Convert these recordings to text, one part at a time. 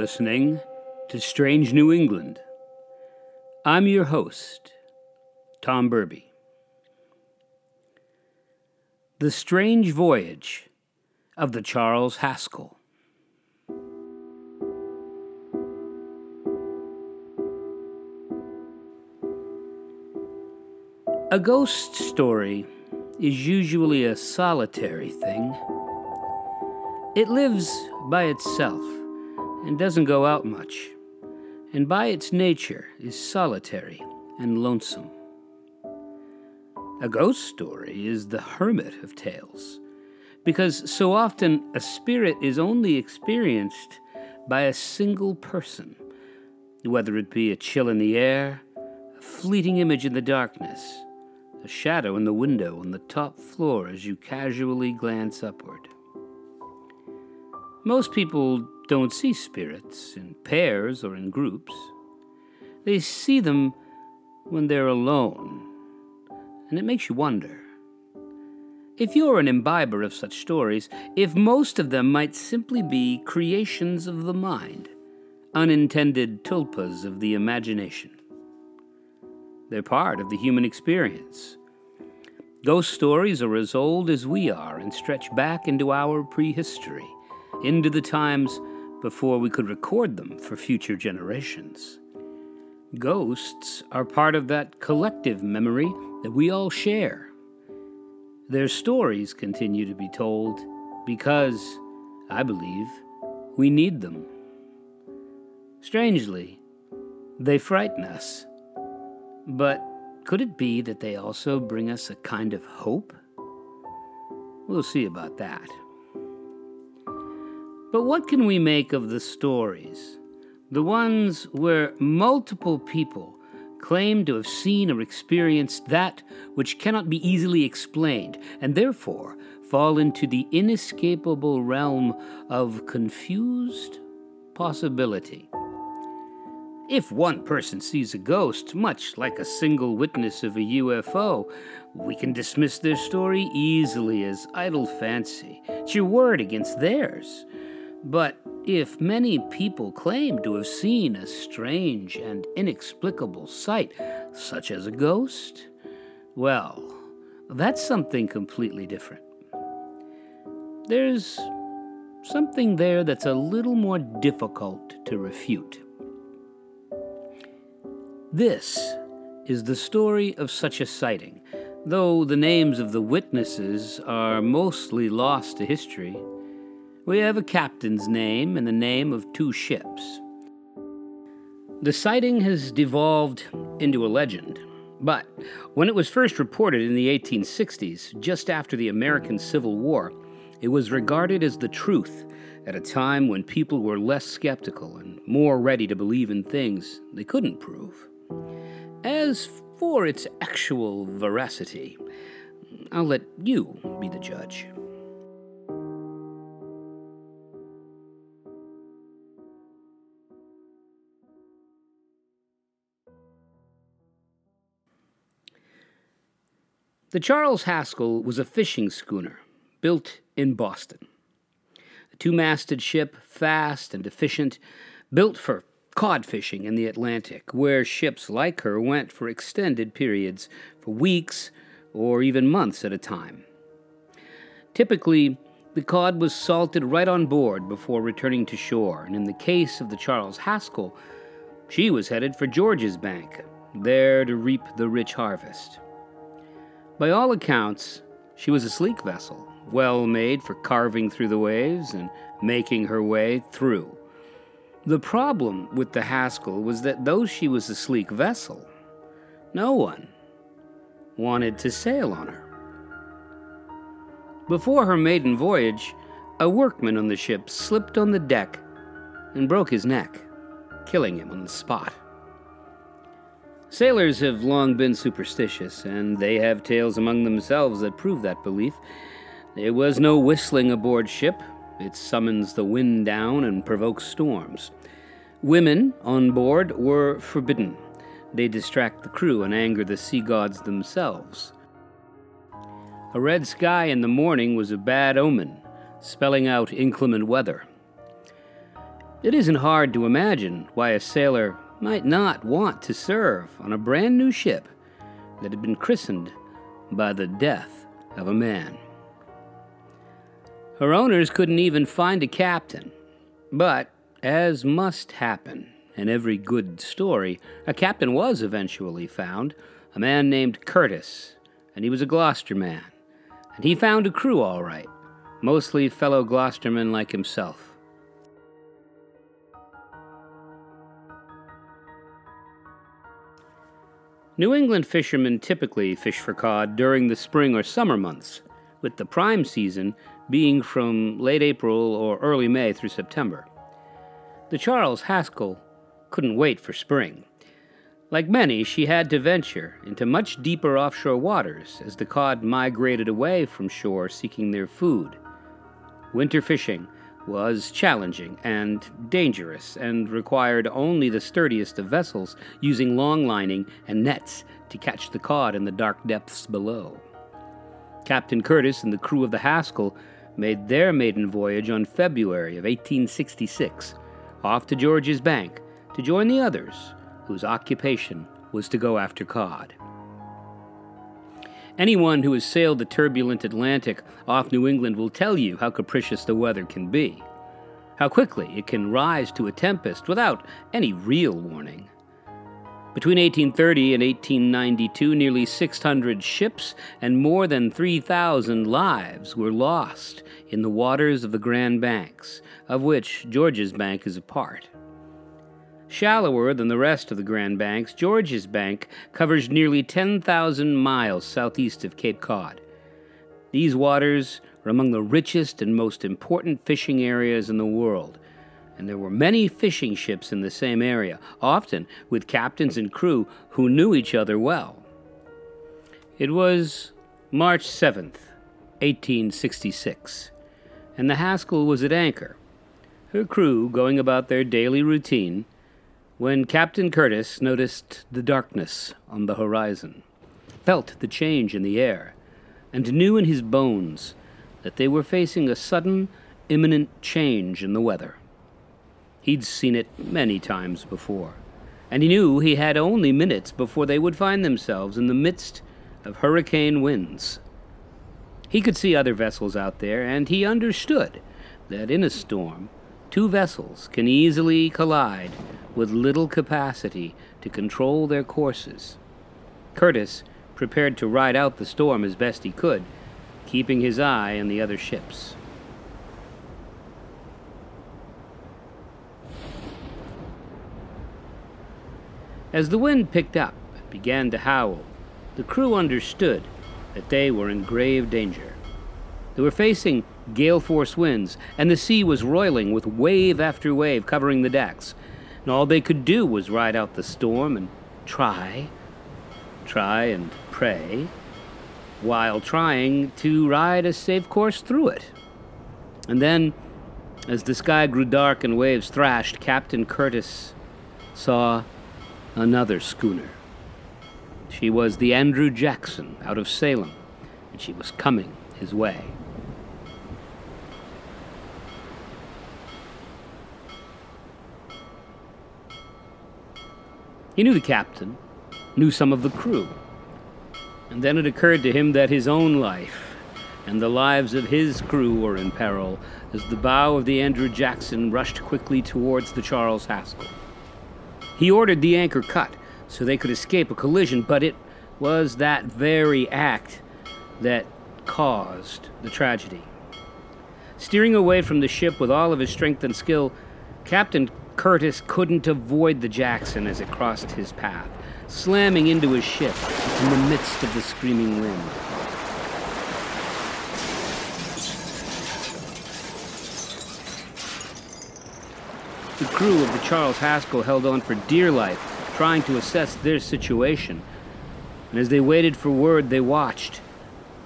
Listening to Strange New England. I'm your host, Tom Burby. The Strange Voyage of the Charles Haskell. A ghost story is usually a solitary thing. It lives by itself and doesn't go out much, and by its nature is solitary and lonesome. A ghost story is the hermit of tales, because so often a spirit is only experienced by a single person, whether it be a chill in the air, a fleeting image in the darkness, a shadow in the window on the top floor as you casually glance upward. Most people don't see spirits in pairs or in groups. They see them when they're alone, and it makes you wonder. If you're an imbiber of such stories, if most of them might simply be creations of the mind, unintended tulpas of the imagination. They're part of the human experience. Ghost stories are as old as we are and stretch back into our prehistory, into the times before we could record them for future generations. Ghosts are part of that collective memory that we all share. Their stories continue to be told because, I believe, we need them. Strangely, they frighten us but could it be that they also bring us a kind of hope? We'll see about that. But what can we make of the stories? The ones where multiple people claim to have seen or experienced that which cannot be easily explained, and therefore fall into the inescapable realm of confused possibility. If one person sees a ghost, much like a single witness of a UFO, we can dismiss their story easily as idle fancy. It's your word against theirs. But if many people claim to have seen a strange and inexplicable sight, such as a ghost, well, that's something completely different. There's something there that's a little more difficult to refute. This is the story of such a sighting, though the names of the witnesses are mostly lost to history. We have a captain's name and the name of two ships. The sighting has devolved into a legend, but when it was first reported in the 1860s, just after the American Civil War, it was regarded as the truth at a time when people were less skeptical and more ready to believe in things they couldn't prove. As for its actual veracity, I'll let you be the judge. The Charles Haskell was a fishing schooner built in Boston. A two masted ship, fast and efficient, built for cod fishing in the Atlantic, where ships like her went for extended periods, for weeks or even months at a time. Typically, the cod was salted right on board before returning to shore, and in the case of the Charles Haskell, she was headed for George's Bank, there to reap the rich harvest. By all accounts, she was a sleek vessel, well made for carving through the waves and making her way through. The problem with the Haskell was that though she was a sleek vessel, no one wanted to sail on her. Before her maiden voyage, a workman on the ship slipped on the deck and broke his neck, killing him on the spot. Sailors have long been superstitious, and they have tales among themselves that prove that belief. There was no whistling aboard ship, it summons the wind down and provokes storms. Women on board were forbidden. They distract the crew and anger the sea gods themselves. A red sky in the morning was a bad omen, spelling out inclement weather. It isn't hard to imagine why a sailor might not want to serve on a brand new ship that had been christened by the death of a man. Her owners couldn't even find a captain, but, as must happen in every good story, a captain was eventually found, a man named Curtis, and he was a Gloucester man. And he found a crew all right, mostly fellow Gloucestermen like himself. New England fishermen typically fish for cod during the spring or summer months, with the prime season being from late April or early May through September. The Charles Haskell couldn't wait for spring. Like many, she had to venture into much deeper offshore waters as the cod migrated away from shore seeking their food. Winter fishing was challenging and dangerous and required only the sturdiest of vessels using long lining and nets to catch the cod in the dark depths below. Captain Curtis and the crew of the Haskell made their maiden voyage on February of 1866 off to George's Bank to join the others whose occupation was to go after cod. Anyone who has sailed the turbulent Atlantic off New England will tell you how capricious the weather can be, how quickly it can rise to a tempest without any real warning. Between 1830 and 1892, nearly 600 ships and more than 3,000 lives were lost in the waters of the Grand Banks, of which George's Bank is a part. Shallower than the rest of the Grand Banks, George's Bank covers nearly 10,000 miles southeast of Cape Cod. These waters are among the richest and most important fishing areas in the world, and there were many fishing ships in the same area, often with captains and crew who knew each other well. It was March 7th, 1866, and the Haskell was at anchor, her crew going about their daily routine when Captain Curtis noticed the darkness on the horizon, felt the change in the air, and knew in his bones that they were facing a sudden, imminent change in the weather. He'd seen it many times before, and he knew he had only minutes before they would find themselves in the midst of hurricane winds. He could see other vessels out there, and he understood that in a storm, two vessels can easily collide with little capacity to control their courses. Curtis prepared to ride out the storm as best he could, keeping his eye on the other ships. As the wind picked up and began to howl, the crew understood that they were in grave danger. They were facing gale force winds, and the sea was roiling with wave after wave covering the decks and all they could do was ride out the storm and try, try and pray, while trying to ride a safe course through it. And then, as the sky grew dark and waves thrashed, Captain Curtis saw another schooner. She was the Andrew Jackson out of Salem, and she was coming his way. He knew the captain, knew some of the crew. And then it occurred to him that his own life and the lives of his crew were in peril as the bow of the Andrew Jackson rushed quickly towards the Charles Haskell. He ordered the anchor cut so they could escape a collision, but it was that very act that caused the tragedy. Steering away from the ship with all of his strength and skill, Captain Curtis couldn't avoid the Jackson as it crossed his path, slamming into his ship in the midst of the screaming wind. The crew of the Charles Haskell held on for dear life, trying to assess their situation. And as they waited for word, they watched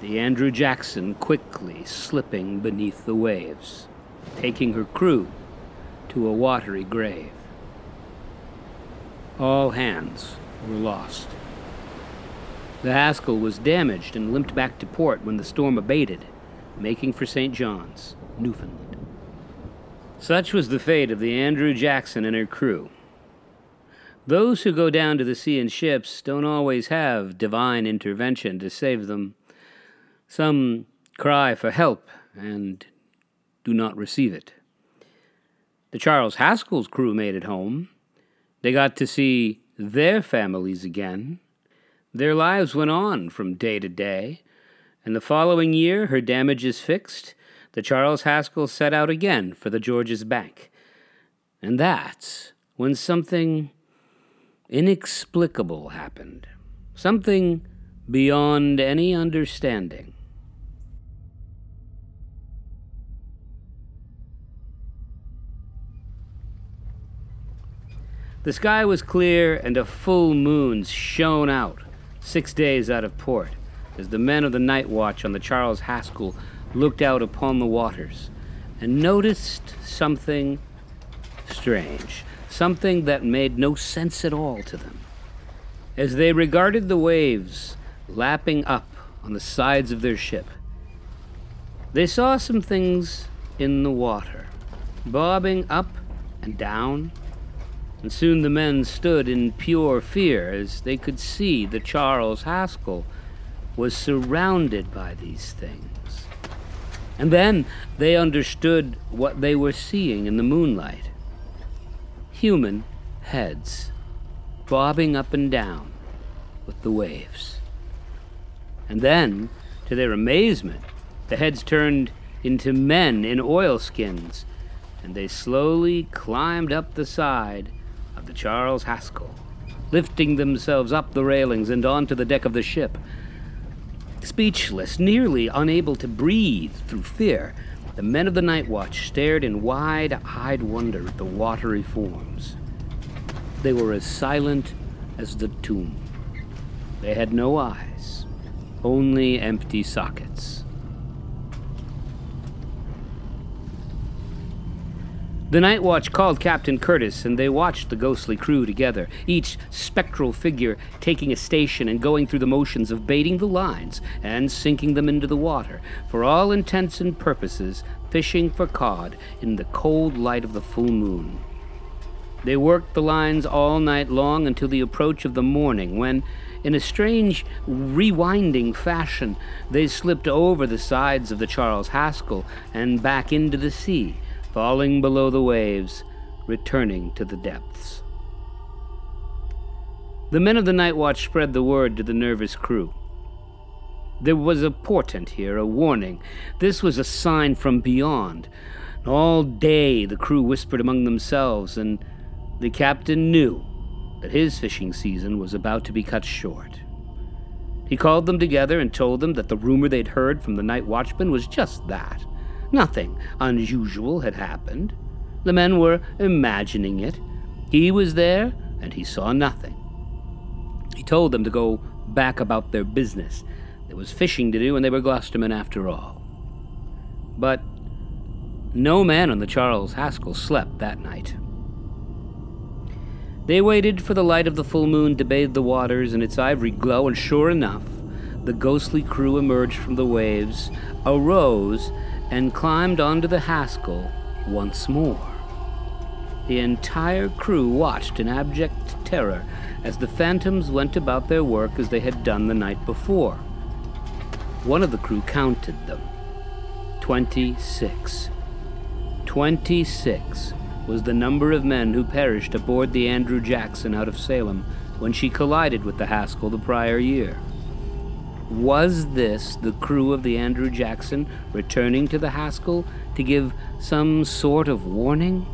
the Andrew Jackson quickly slipping beneath the waves, taking her crew to a watery grave. All hands were lost. The Haskell was damaged and limped back to port when the storm abated, making for St. John's, Newfoundland. Such was the fate of the Andrew Jackson and her crew. Those who go down to the sea in ships don't always have divine intervention to save them. Some cry for help and do not receive it. The Charles Haskell's crew made it home. They got to see their families again. Their lives went on from day to day, and the following year, her damages fixed, the Charles Haskell set out again for the George's Bank. And that's when something inexplicable happened, something beyond any understanding. The sky was clear and a full moon shone out six days out of port as the men of the night watch on the Charles Haskell looked out upon the waters and noticed something strange something that made no sense at all to them. As they regarded the waves lapping up on the sides of their ship, they saw some things in the water, bobbing up and down, and soon the men stood in pure fear as they could see the Charles Haskell was surrounded by these things. And then they understood what they were seeing in the moonlight human heads bobbing up and down with the waves. And then, to their amazement, the heads turned into men in oilskins, and they slowly climbed up the side of the Charles Haskell, lifting themselves up the railings and onto the deck of the ship. Speechless, nearly unable to breathe through fear, the men of the night watch stared in wide eyed wonder at the watery forms. They were as silent as the tomb. They had no eyes, only empty sockets. The night watch called Captain Curtis, and they watched the ghostly crew together, each spectral figure taking a station and going through the motions of baiting the lines and sinking them into the water, for all intents and purposes, fishing for cod in the cold light of the full moon. They worked the lines all night long until the approach of the morning, when, in a strange, rewinding fashion, they slipped over the sides of the Charles Haskell and back into the sea falling below the waves, returning to the depths. The men of the night watch spread the word to the nervous crew. There was a portent here, a warning. This was a sign from beyond. All day the crew whispered among themselves, and the captain knew that his fishing season was about to be cut short. He called them together and told them that the rumor they'd heard from the night watchman was just that Nothing unusual had happened. The men were imagining it. He was there, and he saw nothing. He told them to go back about their business. There was fishing to do, and they were Gloucestermen after all. But no man on the Charles Haskell slept that night. They waited for the light of the full moon to bathe the waters in its ivory glow, and sure enough, the ghostly crew emerged from the waves, arose, and climbed onto the Haskell once more. The entire crew watched in abject terror as the phantoms went about their work as they had done the night before. One of the crew counted them. Twenty-six. Twenty-six was the number of men who perished aboard the Andrew Jackson out of Salem when she collided with the Haskell the prior year. Was this the crew of the Andrew Jackson returning to the Haskell to give some sort of warning?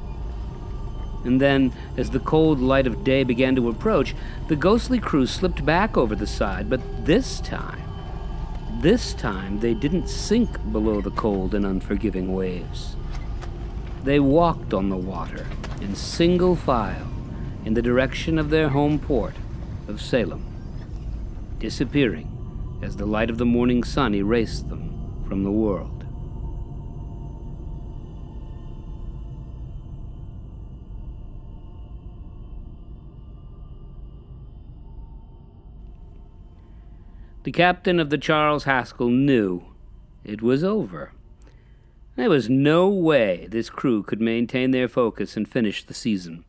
And then, as the cold light of day began to approach, the ghostly crew slipped back over the side, but this time, this time they didn't sink below the cold and unforgiving waves. They walked on the water in single file in the direction of their home port of Salem, disappearing as the light of the morning sun erased them from the world. The captain of the Charles Haskell knew it was over. There was no way this crew could maintain their focus and finish the season.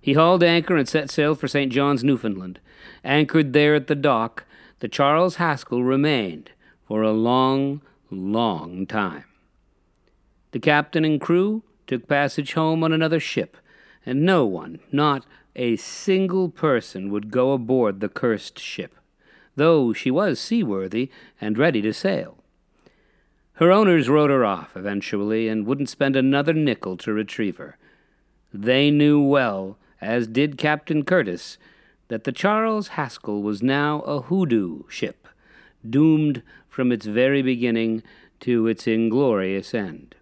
He hauled anchor and set sail for St. John's, Newfoundland. Anchored there at the dock, the Charles Haskell remained for a long, long time. The captain and crew took passage home on another ship, and no one, not a single person, would go aboard the cursed ship, though she was seaworthy and ready to sail. Her owners wrote her off eventually and wouldn't spend another nickel to retrieve her. They knew well, as did Captain Curtis, that the Charles Haskell was now a hoodoo ship, doomed from its very beginning to its inglorious end.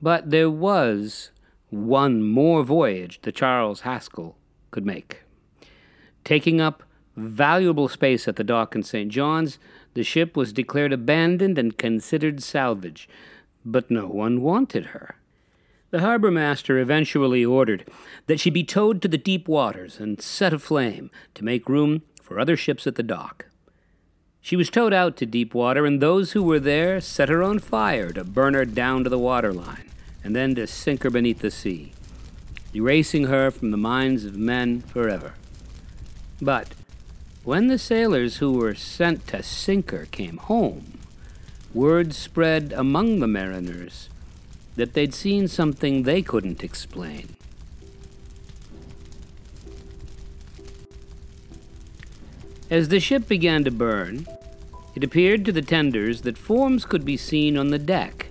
But there was one more voyage the Charles Haskell could make. Taking up valuable space at the dock in St. John's, the ship was declared abandoned and considered salvage, but no one wanted her. The harbor master eventually ordered that she be towed to the deep waters and set aflame to make room for other ships at the dock. She was towed out to deep water, and those who were there set her on fire to burn her down to the waterline, and then to sink her beneath the sea, erasing her from the minds of men forever. But when the sailors who were sent to sink her came home, word spread among the mariners that they'd seen something they couldn't explain. As the ship began to burn, it appeared to the tenders that forms could be seen on the deck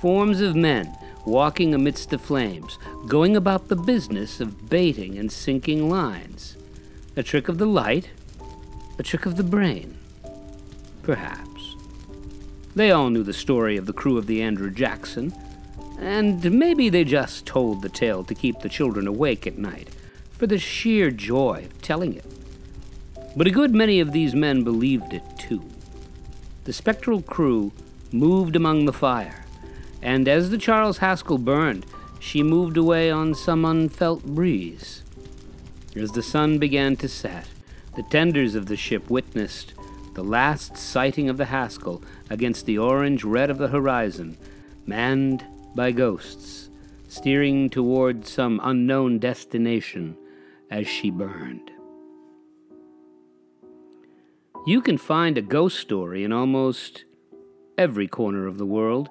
forms of men walking amidst the flames, going about the business of baiting and sinking lines. A trick of the light a trick of the brain? Perhaps. They all knew the story of the crew of the Andrew Jackson, and maybe they just told the tale to keep the children awake at night, for the sheer joy of telling it. But a good many of these men believed it too. The spectral crew moved among the fire, and as the Charles Haskell burned, she moved away on some unfelt breeze. As the sun began to set, the tenders of the ship witnessed the last sighting of the Haskell against the orange red of the horizon, manned by ghosts, steering toward some unknown destination as she burned. You can find a ghost story in almost every corner of the world,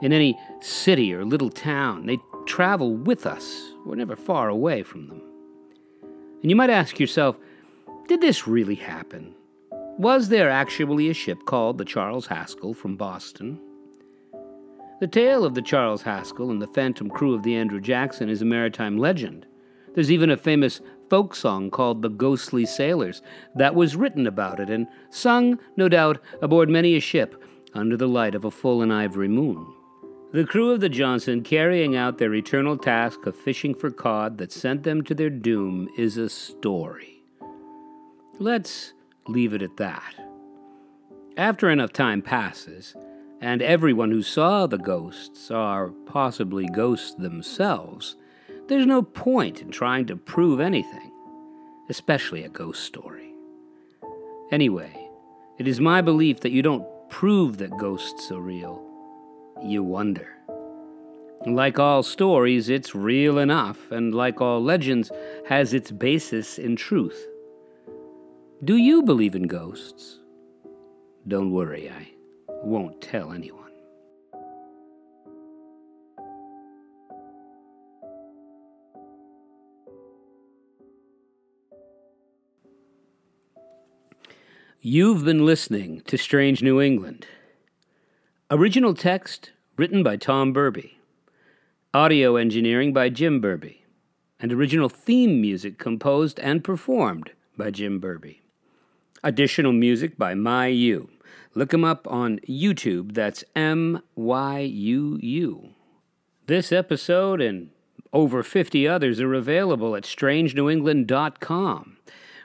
in any city or little town. They travel with us, we're never far away from them. And you might ask yourself, did this really happen? Was there actually a ship called the Charles Haskell from Boston? The tale of the Charles Haskell and the phantom crew of the Andrew Jackson is a maritime legend. There's even a famous folk song called The Ghostly Sailors that was written about it and sung, no doubt, aboard many a ship under the light of a full and ivory moon. The crew of the Johnson, carrying out their eternal task of fishing for cod that sent them to their doom, is a story. Let's leave it at that. After enough time passes, and everyone who saw the ghosts are possibly ghosts themselves, there's no point in trying to prove anything, especially a ghost story. Anyway, it is my belief that you don't prove that ghosts are real, you wonder. Like all stories, it's real enough, and like all legends, has its basis in truth. Do you believe in ghosts? Don't worry, I won't tell anyone. You've been listening to Strange New England. Original text written by Tom Burby. Audio engineering by Jim Burby. And original theme music composed and performed by Jim Burby. Additional music by Myuu. Look him up on YouTube. That's M Y U U. This episode and over 50 others are available at strangenewengland.com,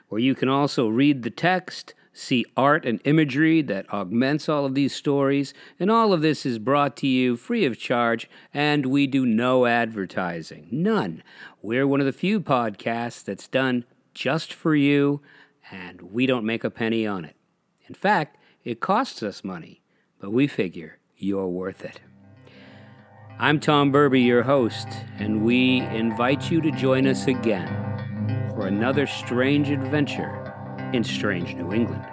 where you can also read the text, see art and imagery that augments all of these stories, and all of this is brought to you free of charge, and we do no advertising. None. We're one of the few podcasts that's done just for you and we don't make a penny on it. In fact, it costs us money, but we figure you're worth it. I'm Tom Burby, your host, and we invite you to join us again for another strange adventure in strange New England.